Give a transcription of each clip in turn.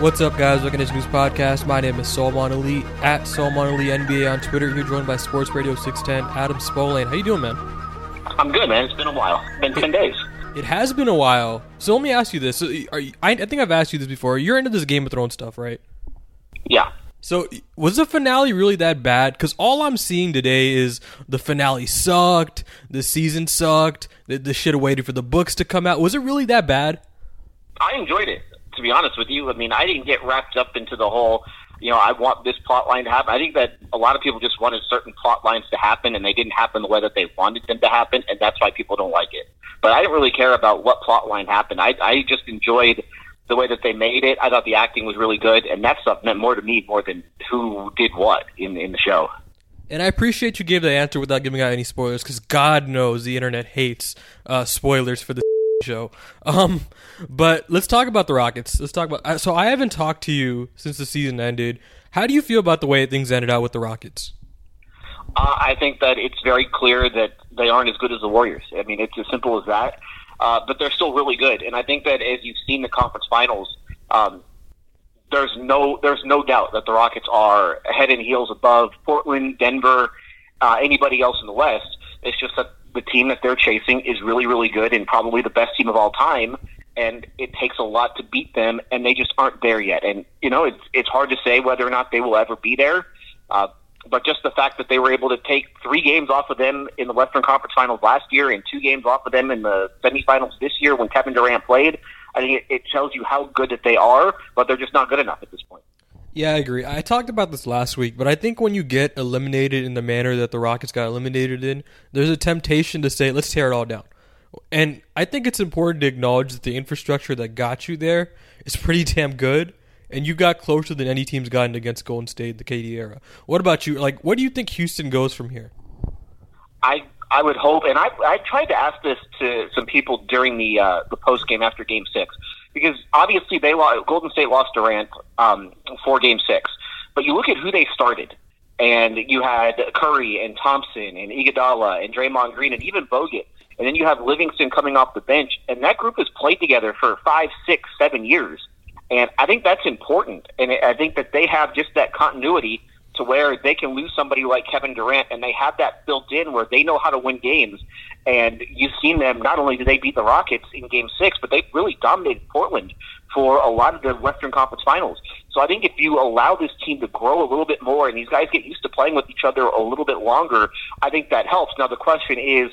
What's up, guys? Welcome to this news podcast. My name is Salman Ali at Salman Ali NBA on Twitter. Here joined by Sports Radio 610, Adam Spolane. How you doing, man? I'm good, man. It's been a while. Been ten days. It has been a while. So let me ask you this: So, you, I, I think I've asked you this before. You're into this Game of Thrones stuff, right? Yeah. So was the finale really that bad? Because all I'm seeing today is the finale sucked, the season sucked, the, the shit waiting for the books to come out. Was it really that bad? I enjoyed it. To be honest with you, I mean, I didn't get wrapped up into the whole. You know, I want this plot line to happen. I think that a lot of people just wanted certain plot lines to happen, and they didn't happen the way that they wanted them to happen, and that's why people don't like it. But I didn't really care about what plot line happened. I, I just enjoyed the way that they made it. I thought the acting was really good, and that stuff meant more to me more than who did what in in the show. And I appreciate you gave the answer without giving out any spoilers, because God knows the internet hates uh, spoilers for the show. Um, but let's talk about the Rockets. Let's talk about. uh, So I haven't talked to you since the season ended. How do you feel about the way things ended out with the Rockets? Uh, I think that it's very clear that they aren't as good as the Warriors. I mean, it's as simple as that. Uh, but they're still really good, and I think that as you've seen the conference finals, um, there's no there's no doubt that the Rockets are head and heels above Portland, Denver, uh, anybody else in the West. It's just that the team that they're chasing is really really good and probably the best team of all time. And it takes a lot to beat them, and they just aren't there yet. And you know, it's it's hard to say whether or not they will ever be there. Uh, but just the fact that they were able to take three games off of them in the Western Conference Finals last year and two games off of them in the semifinals this year when Kevin Durant played, I think it, it tells you how good that they are, but they're just not good enough at this point. Yeah, I agree. I talked about this last week, but I think when you get eliminated in the manner that the Rockets got eliminated in, there's a temptation to say, let's tear it all down. And I think it's important to acknowledge that the infrastructure that got you there is pretty damn good, and you got closer than any team's gotten against Golden State the KD era. What about you? Like, what do you think Houston goes from here? I I would hope, and I I tried to ask this to some people during the uh, the post game after Game Six, because obviously they lost, Golden State lost Durant um, for Game Six, but you look at who they started, and you had Curry and Thompson and Iguodala and Draymond Green and even Bogut, and then you have Livingston coming off the bench, and that group has played together for five, six, seven years, and I think that's important, and I think that they have just that continuity to where they can lose somebody like Kevin Durant, and they have that built in where they know how to win games. And you've seen them. Not only did they beat the Rockets in Game Six, but they really dominated Portland for a lot of the Western Conference Finals. So I think if you allow this team to grow a little bit more, and these guys get used to playing with each other a little bit longer, I think that helps. Now the question is,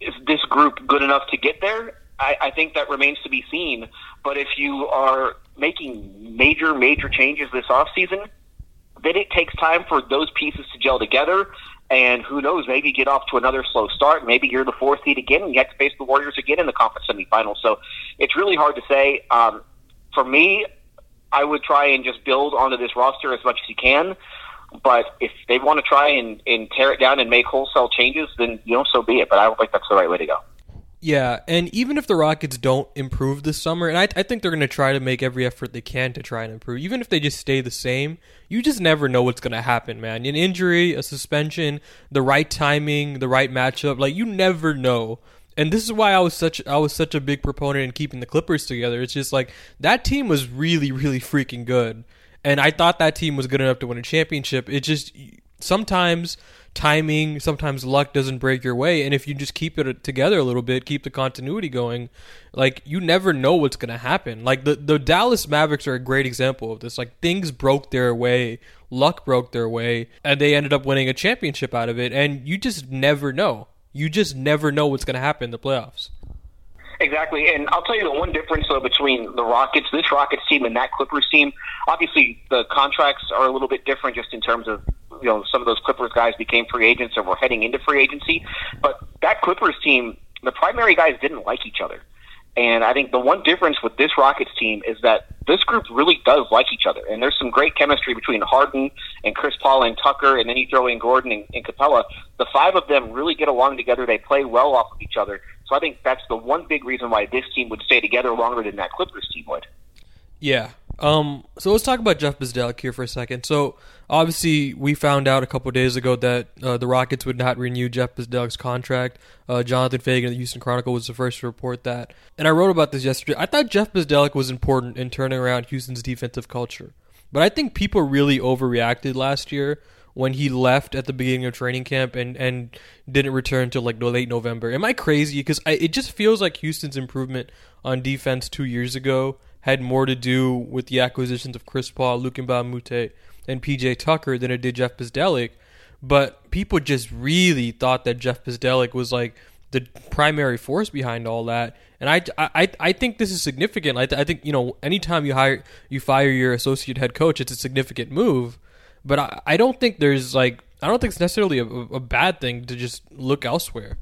is this group good enough to get there? I, I think that remains to be seen. But if you are making major, major changes this offseason, then it takes time for those pieces to gel together. And who knows, maybe get off to another slow start. Maybe you're the fourth seed again and you have to face the Warriors again in the conference semifinals. So it's really hard to say. Um, for me, I would try and just build onto this roster as much as you can. But if they want to try and, and tear it down and make wholesale changes, then you know, so be it. But I don't think that's the right way to go. Yeah, and even if the Rockets don't improve this summer, and I, I think they're going to try to make every effort they can to try and improve, even if they just stay the same, you just never know what's going to happen, man. An injury, a suspension, the right timing, the right matchup, like you never know. And this is why I was such I was such a big proponent in keeping the Clippers together. It's just like that team was really really freaking good, and I thought that team was good enough to win a championship. It just sometimes timing, sometimes luck doesn't break your way. And if you just keep it together a little bit, keep the continuity going, like you never know what's gonna happen. Like the the Dallas Mavericks are a great example of this. Like things broke their way, luck broke their way, and they ended up winning a championship out of it. And you just never know. You just never know what's gonna happen in the playoffs. Exactly, and I'll tell you the one difference though between the Rockets, this Rockets team, and that Clippers team. Obviously, the contracts are a little bit different, just in terms of you know some of those Clippers guys became free agents or were heading into free agency. But that Clippers team, the primary guys didn't like each other. And I think the one difference with this Rockets team is that this group really does like each other. And there's some great chemistry between Harden and Chris Paul and Tucker, and then you throw in Gordon and, and Capela. The five of them really get along together. They play well off of each other. So I think that's the one big reason why this team would stay together longer than that Clippers team would. Yeah. Um, so let's talk about Jeff Bzdelik here for a second. So obviously, we found out a couple days ago that uh, the Rockets would not renew Jeff Bzdelik's contract. Uh, Jonathan Feigen of the Houston Chronicle was the first to report that, and I wrote about this yesterday. I thought Jeff Bzdelik was important in turning around Houston's defensive culture, but I think people really overreacted last year when he left at the beginning of training camp and, and didn't return until like late November. Am I crazy? Because it just feels like Houston's improvement on defense two years ago had more to do with the acquisitions of Chris Paul, Luc Mbah and PJ Tucker than it did Jeff Bzdelik. But people just really thought that Jeff Bzdelik was like the primary force behind all that. And I, I, I think this is significant. I, th- I think you know anytime you hire you fire your associate head coach, it's a significant move. But I, I don't think there's like I don't think it's necessarily a, a bad thing to just look elsewhere.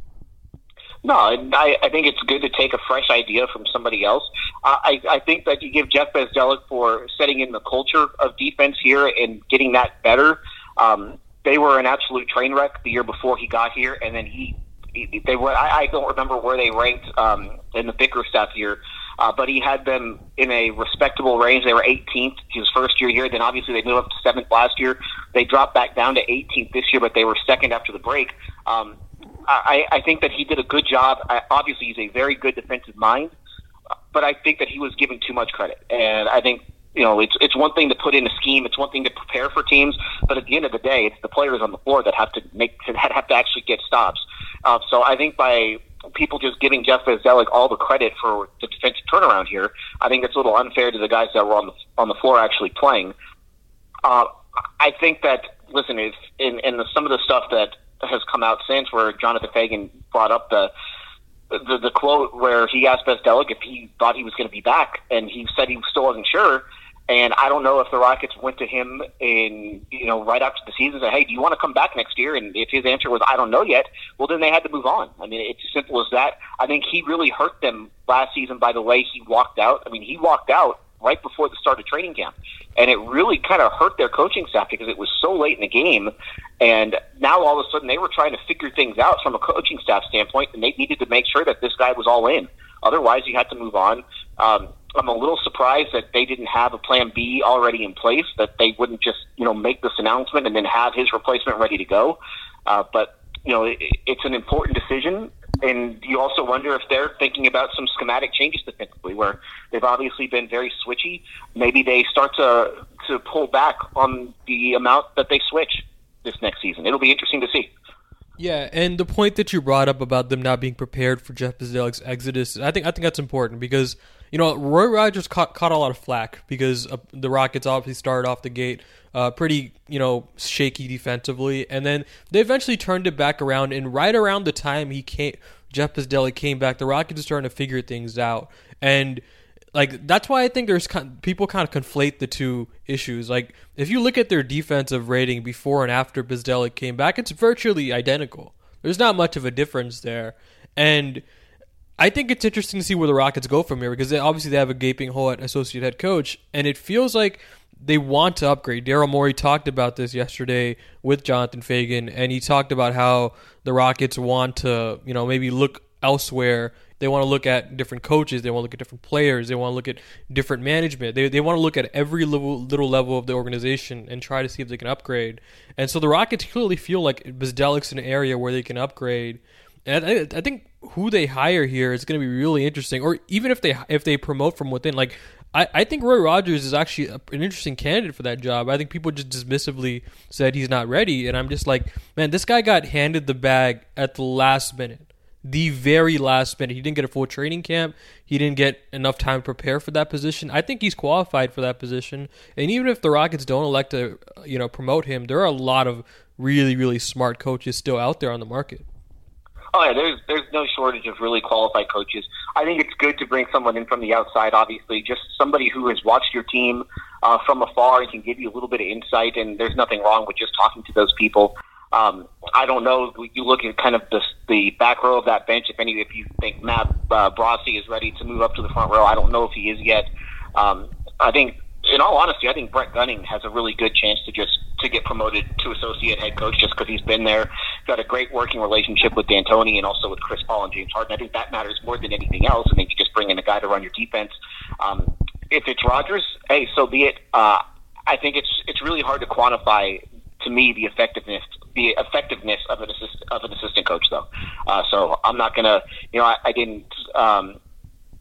No, I, I think it's good to take a fresh idea from somebody else. I, I think that you give Jeff Bzdelik for setting in the culture of defense here and getting that better. Um, they were an absolute train wreck the year before he got here, and then he, he they were. I, I don't remember where they ranked um, in the Bickerstaff year, uh, but he had them in a respectable range. They were 18th his first year here. Then obviously they moved up to seventh last year. They dropped back down to 18th this year, but they were second after the break. Um, I, I think that he did a good job. I, obviously, he's a very good defensive mind, but I think that he was given too much credit. And I think you know it's it's one thing to put in a scheme, it's one thing to prepare for teams, but at the end of the day, it's the players on the floor that have to make that have to actually get stops. Uh, so I think by people just giving Jeff Bzdelik all the credit for the defensive turnaround here, I think it's a little unfair to the guys that were on the on the floor actually playing. Uh, I think that listen, if in, in the, some of the stuff that has come out since where Jonathan Feigen brought up the the, the quote where he asked Bzdelik if he thought he was going to be back, and he said he still wasn't sure. And I don't know if the Rockets went to him in, you know, right after the season and said, hey, do you want to come back next year? And if his answer was, I don't know yet, well, then they had to move on. I mean, it's as simple as that. I think he really hurt them last season by the way he walked out. I mean, he walked out right before the start of training camp. And it really kind of hurt their coaching staff because it was so late in the game. And now all of a sudden they were trying to figure things out from a coaching staff standpoint, and they needed to make sure that this guy was all in. Otherwise, you had to move on. Um, I'm a little surprised that they didn't have a plan B already in place, that they wouldn't just, you know, make this announcement and then have his replacement ready to go. Uh, but, you know, it, it's an important decision and you also wonder if they're thinking about some schematic changes defensively, where they've obviously been very switchy. Maybe they start to to pull back on the amount that they switch this next season. It'll be interesting to see. Yeah, and the point that you brought up about them not being prepared for Jeff Bzdelik's exodus, I think I think that's important because you know Roy Rogers caught, caught a lot of flack because uh, the Rockets obviously started off the gate uh, pretty you know shaky defensively, and then they eventually turned it back around. And right around the time he came, Jeff Bzdelik came back, the Rockets are starting to figure things out, and like that's why I think there's people kind of conflate the two issues. Like if you look at their defensive rating before and after Bzdelik came back, it's virtually identical. There's not much of a difference there, and I think it's interesting to see where the Rockets go from here because they, obviously they have a gaping hole at associate head coach, and it feels like they want to upgrade. Daryl Morey talked about this yesterday with Jonathan Feigen, and he talked about how the Rockets want to, you know, maybe look elsewhere. They want to look at different coaches. They want to look at different players. They want to look at different management. They, they want to look at every little, little level of the organization and try to see if they can upgrade. And so the Rockets clearly feel like Bzdelik's an area where they can upgrade. And I, I think who they hire here is going to be really interesting. Or even if they if they promote from within, like I, I think Roy Rogers is actually an interesting candidate for that job. I think people just dismissively said he's not ready, and I'm just like, man, this guy got handed the bag at the last minute, the very last minute. He didn't get a full training camp. He didn't get enough time to prepare for that position. I think he's qualified for that position, and even if the Rockets don't elect to, you know, promote him, there are a lot of really, really smart coaches still out there on the market. Oh yeah, there's there's no shortage of really qualified coaches. I think it's good to bring someone in from the outside. Obviously, just somebody who has watched your team uh, from afar and can give you a little bit of insight. And there's nothing wrong with just talking to those people. Um, I don't know. You look at kind of the the back row of that bench. If any, if you think Matt uh, Brossi is ready to move up to the front row, I don't know if he is yet. Um, I think, in all honesty, I think Brett Gunning has a really good chance to just to get promoted to associate head coach just because he's been there. Got a great working relationship with D'Antoni and also with Chris Paul and James Harden. I think that matters more than anything else. I think you just bring in a guy to run your defense. Um, if it's Rogers, hey, so be it. Uh, I think it's it's really hard to quantify to me the effectiveness the effectiveness of an assist of an assistant coach though. Uh, so I'm not gonna you know I, I didn't um,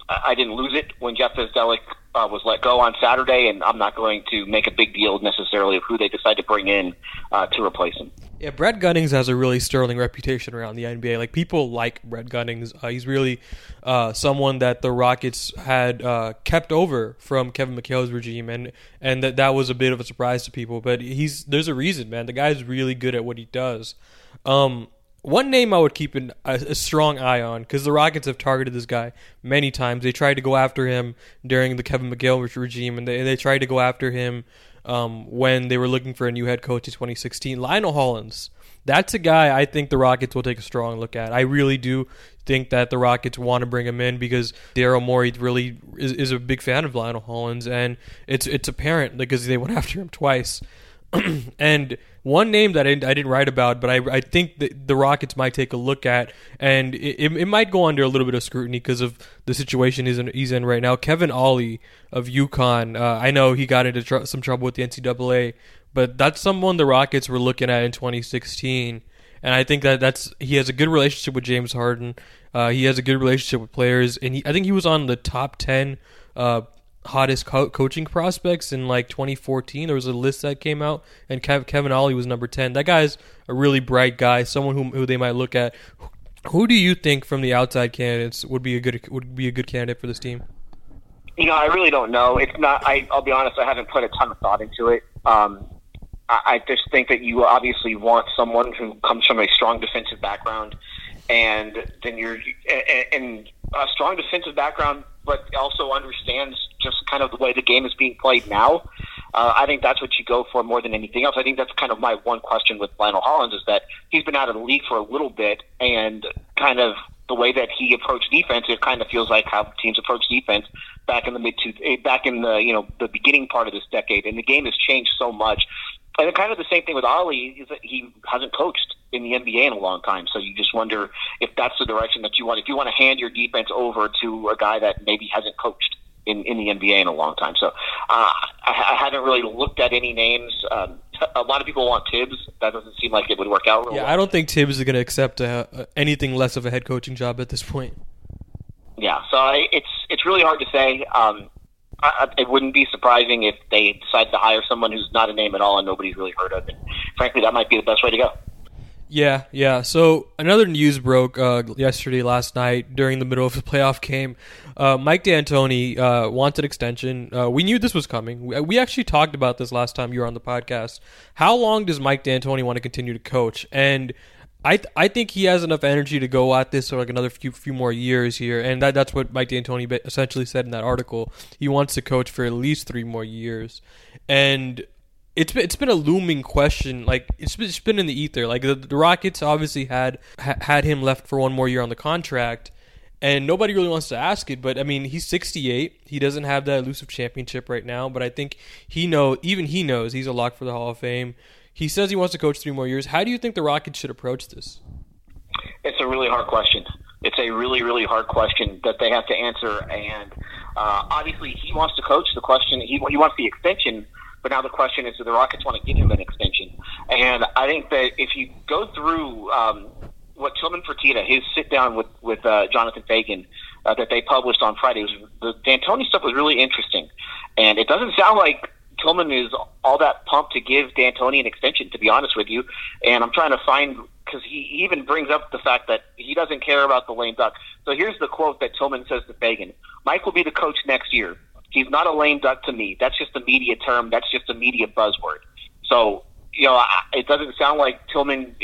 I didn't lose it when Jeff Bzdelik uh, was let go on Saturday, and I'm not going to make a big deal necessarily of who they decide to bring in uh, to replace him. Yeah, Brad Gunnings has a really sterling reputation around the NBA. Like people like Brad Gunnings. Uh, he's really uh, someone that the Rockets had uh, kept over from Kevin McHale's regime, and and that that was a bit of a surprise to people. But he's there's a reason, man. The guy's really good at what he does. Um, one name I would keep an, a, a strong eye on because the Rockets have targeted this guy many times. They tried to go after him during the Kevin McHale regime, and they they tried to go after him um, when they were looking for a new head coach in 2016. Lionel Hollins, that's a guy I think the Rockets will take a strong look at. I really do think that the Rockets want to bring him in because Daryl Morey really is, is a big fan of Lionel Hollins, and it's it's apparent because they went after him twice. and one name that I didn't, I didn't, write about, but I, I think the Rockets might take a look at, and it, it might go under a little bit of scrutiny because of the situation he's in, he's in right now. Kevin Ollie of UConn, uh, I know he got into tr- some trouble with the NCAA, but that's someone the Rockets were looking at in 2016, and I think that that's he has a good relationship with James Harden. Uh, he has a good relationship with players, and he, I think he was on the top 10 uh, hottest co- coaching prospects in like 2014. There was a list that came out, and Kev- Kevin Ollie was number 10. That guy's a really bright guy, someone who, who they might look at. Who do you think from the outside candidates would be a good would be a good candidate for this team? You know, I really don't know. It's not. I, I'll be honest. I haven't put a ton of thought into it. Um, I, I just think that you obviously want someone who comes from a strong defensive background, and then you're and, and a strong defensive background but also understands just kind of the way the game is being played now. Uh, I think that's what you go for more than anything else. I think that's kind of my one question with Lionel Hollins is that he's been out of the league for a little bit, and kind of the way that he approached defense, it kind of feels like how teams approach defense back in the mid to eh, back in the you know the beginning part of this decade, and the game has changed so much. And kind of the same thing with Ollie is that he hasn't coached in the NBA in a long time. So you just wonder if that's the direction that you want. If you want to hand your defense over to a guy that maybe hasn't coached in, in the NBA in a long time. So uh, I, I haven't really looked at any names. Um, a lot of people want Thibs. That doesn't seem like it would work out. yeah, well. I don't think Thibs is going to accept uh, anything less of a head coaching job at this point. Yeah, so I, it's it's really hard to say. Um, I, it wouldn't be surprising if they decide to hire someone who's not a name at all and nobody's really heard of. And frankly, that might be the best way to go. Yeah, yeah. So another news broke uh, yesterday, last night, during the middle of the playoff game. Uh, Mike D'Antoni uh, wants an extension. Uh, we knew this was coming. We, we, actually talked about this last time you were on the podcast. How long does Mike D'Antoni want to continue to coach? And I th- I think he has enough energy to go at this for like another few few more years here, and that that's what Mike D'Antoni essentially said in that article. He wants to coach for at least three more years, and it's been, it's been a looming question. Like it's been, it's been in the ether. Like the, the Rockets obviously had ha, had him left for one more year on the contract, and nobody really wants to ask it. But I mean, he's 68. He doesn't have that elusive championship right now. But I think he know even he knows he's a lock for the Hall of Fame. He says he wants to coach three more years. How do you think the Rockets should approach this? It's a really hard question. It's a really really hard question that they have to answer. And uh, obviously, he wants to coach. The question he he wants the extension but now the question is, do the Rockets want to give him an extension? And I think that if you go through um, what Tillman Fertitta, his sit down with with uh, Jonathan Feigen uh, that they published on Friday, was the D'Antoni stuff was really interesting, and it doesn't sound like Tillman is all that pumped to give D'Antoni an extension. To be honest with you, and I'm trying to find because he even brings up the fact that he doesn't care about the lame duck. So here's the quote that Tillman says to Feigen: "Mike will be the coach next year. He's not a lame duck to me. That's just a media term. That's just a media buzzword. So you know, it doesn't sound like Tillman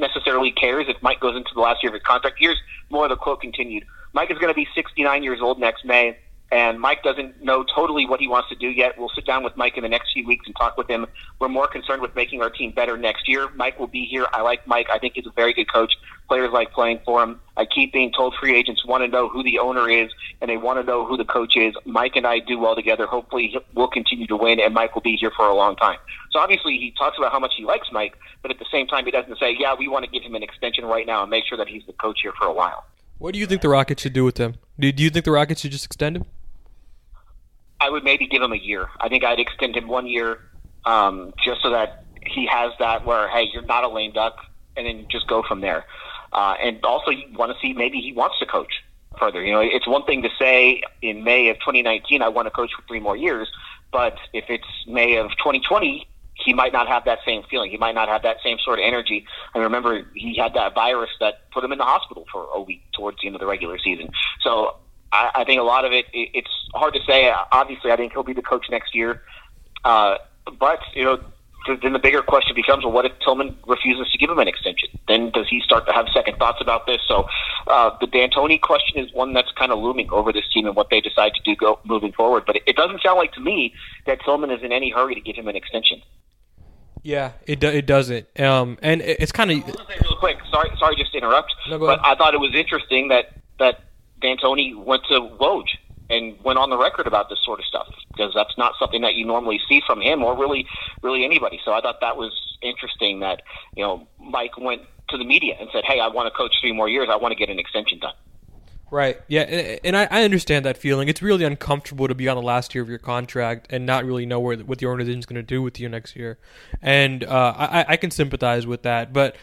necessarily cares if Mike goes into the last year of his contract. Here's more of the quote continued. Mike is going to be 69 years old next May, and Mike doesn't know totally what he wants to do yet. We'll sit down with Mike in the next few weeks and talk with him. We're more concerned with making our team better next year. Mike will be here. I like Mike. I think he's a very good coach. Players like playing for him. I keep being told free agents want to know who the owner is and they want to know who the coach is. Mike and I do well together. Hopefully, we'll continue to win, and Mike will be here for a long time. So obviously, he talks about how much he likes Mike, but at the same time, he doesn't say, "Yeah, we want to give him an extension right now and make sure that he's the coach here for a while." What do you think the Rockets should do with him? Do, you think the Rockets should just extend him? I would maybe give him a year. I think I'd extend him one year, um, just so that he has that where hey, you're not a lame duck, and then just go from there. Uh, and also, you want to see maybe he wants to coach further. You know, it's one thing to say in May of 2019, I want to coach for three more years, but if it's May of 2020, he might not have that same feeling. He might not have that same sort of energy. I remember he had that virus that put him in the hospital for a week towards the end of the regular season. So I, I think a lot of it, it, it's hard to say. Obviously, I think he'll be the coach next year. Uh, but, you know, th- then the bigger question becomes, well, what if Tillman refuses to give him an extension? Then does he start to have second thoughts about this? So uh, the D'Antoni question is one that's kind of looming over this team and what they decide to do go moving forward. But it, it doesn't sound like to me that Tillman is in any hurry to give him an extension. Yeah, it do, it doesn't. Um, and it, it's kind of real quick. Sorry, sorry, just to interrupt. No, but. I thought it was interesting that that D'Antoni went to Woj and went on the record about this sort of stuff because that's not something that you normally see from him or really, really anybody. So I thought that was interesting that you know Mike went to the media and said, "Hey, I want to coach three more years. I want to get an extension done." Right. Yeah, and, I understand that feeling. It's really uncomfortable to be on the last year of your contract and not really know where what the organization's going to do with you next year. And uh, I, I can sympathize with that. But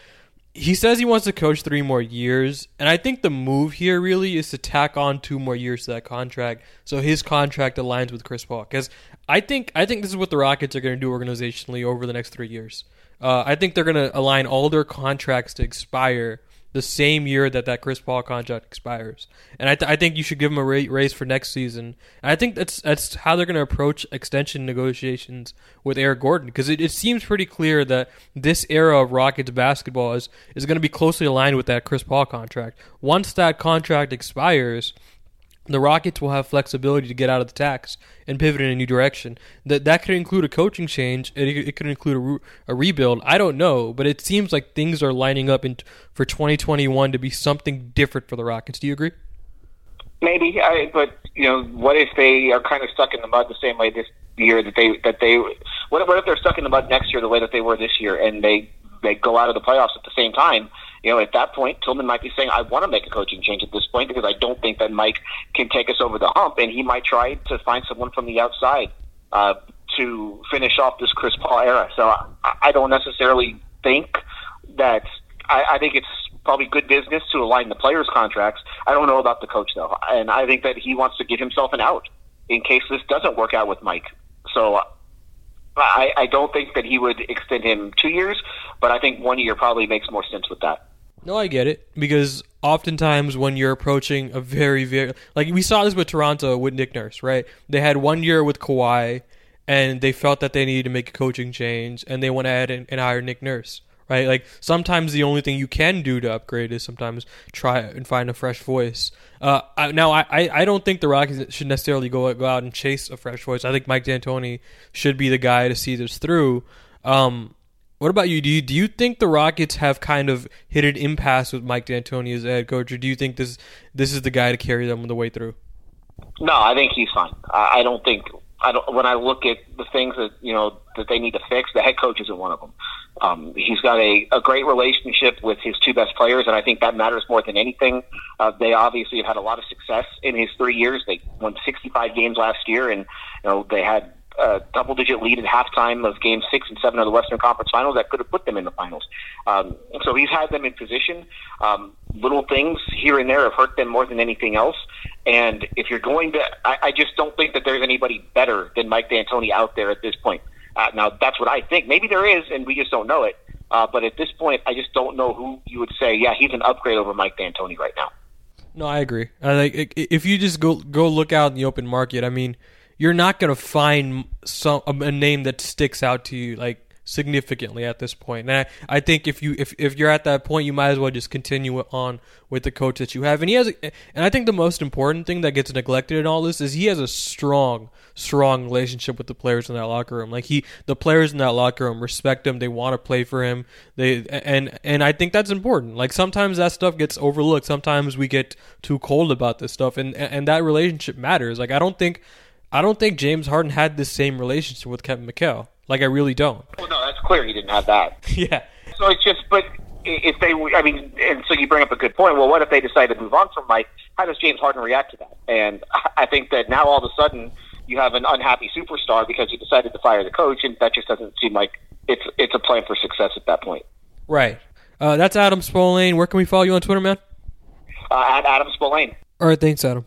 he says he wants to coach three more years, and I think the move here really is to tack on two more years to that contract, so his contract aligns with Chris Paul. Because I think I think this is what the Rockets are going to do organizationally over the next three years. Uh, I think they're going to align all their contracts to expire the same year that that Chris Paul contract expires. And I, th- I think you should give him a ra- raise for next season. And I think that's that's how they're going to approach extension negotiations with Eric Gordon because it, it seems pretty clear that this era of Rockets basketball is is going to be closely aligned with that Chris Paul contract. Once that contract expires, the Rockets will have flexibility to get out of the tax and pivot in a new direction. That that could include a coaching change. It, it could include a, re- a rebuild. I don't know, but it seems like things are lining up in, for 2021 to be something different for the Rockets. Do you agree? Maybe, I, but you know, what if they are kind of stuck in the mud the same way this year that they that they what, what if they're stuck in the mud next year the way that they were this year and they they go out of the playoffs at the same time? You know, at that point, Tillman might be saying, "I want to make a coaching change at this point because I don't think that Mike can take us over the hump," and he might try to find someone from the outside uh, to finish off this Chris Paul era. So I, I don't necessarily think that. I, I think it's probably good business to align the players' contracts. I don't know about the coach though, and I think that he wants to give himself an out in case this doesn't work out with Mike. So I, I don't think that he would extend him two years, but I think one year probably makes more sense with that. No, I get it because oftentimes when you're approaching a very, very like we saw this with Toronto with Nick Nurse, right? They had one year with Kawhi, and they felt that they needed to make a coaching change, and they went ahead and, and hired Nick Nurse, right? Like sometimes the only thing you can do to upgrade is sometimes try and find a fresh voice. Uh, I, now I, I don't think the Rockets should necessarily go go out and chase a fresh voice. I think Mike D'Antoni should be the guy to see this through. Um, what about you? Do you do you think the Rockets have kind of hit an impasse with Mike D'Antoni as head coach, or do you think this this is the guy to carry them the way through? No, I think he's fine. I, I don't think I don't. When I look at the things that you know that they need to fix, the head coach isn't one of them. Um, he's got a, a great relationship with his two best players, and I think that matters more than anything. Uh, they obviously have had a lot of success in his three years. They won 65 games last year, and you know they had a double-digit lead at halftime of Game Six and Seven of the Western Conference Finals that could have put them in the finals. Um, so he's had them in position. Um, little things here and there have hurt them more than anything else. And if you're going to, I, I just don't think that there's anybody better than Mike D'Antoni out there at this point. Uh, now that's what I think. Maybe there is, and we just don't know it. Uh, but at this point, I just don't know who you would say, yeah, he's an upgrade over Mike D'Antoni right now. No, I agree. I like if you just go go look out in the open market. I mean, you're not going to find some a, name that sticks out to you like significantly at this point. And I, I think if you if, if you're at that point, you might as well just continue on with the coach that you have. And he has, and I think the most important thing that gets neglected in all this is he has a strong, strong relationship with the players in that locker room. Like he, the players in that locker room respect him. They want to play for him. They and and I think that's important. Like sometimes that stuff gets overlooked. Sometimes we get too cold about this stuff, and and that relationship matters. Like I don't think. I don't think James Harden had the same relationship with Kevin McHale. Like I really don't. Well, no, that's clear. He didn't have that. yeah. So it's just, but if they, I mean, and so you bring up a good point. Well, what if they decide to move on from Mike? How does James Harden react to that? And I think that now all of a sudden you have an unhappy superstar because you decided to fire the coach, and that just doesn't seem like it's it's a plan for success at that point. Right. Uh, that's Adam Spolane. Where can we follow you on Twitter, man? Uh, at Adam Spolane. All right, thanks, Adam.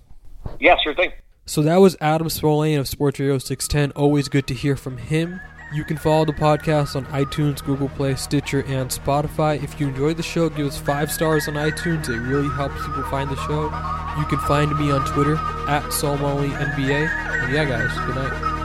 Yeah, sure thing. So that was Adam Spolane of Sports Radio 610. Always good to hear from him. You can follow the podcast on iTunes, Google Play, Stitcher, and Spotify. If you enjoyed the show, give us five stars on iTunes. It really helps people find the show. You can find me on Twitter at SalmanAliNBA. And yeah, guys, good night.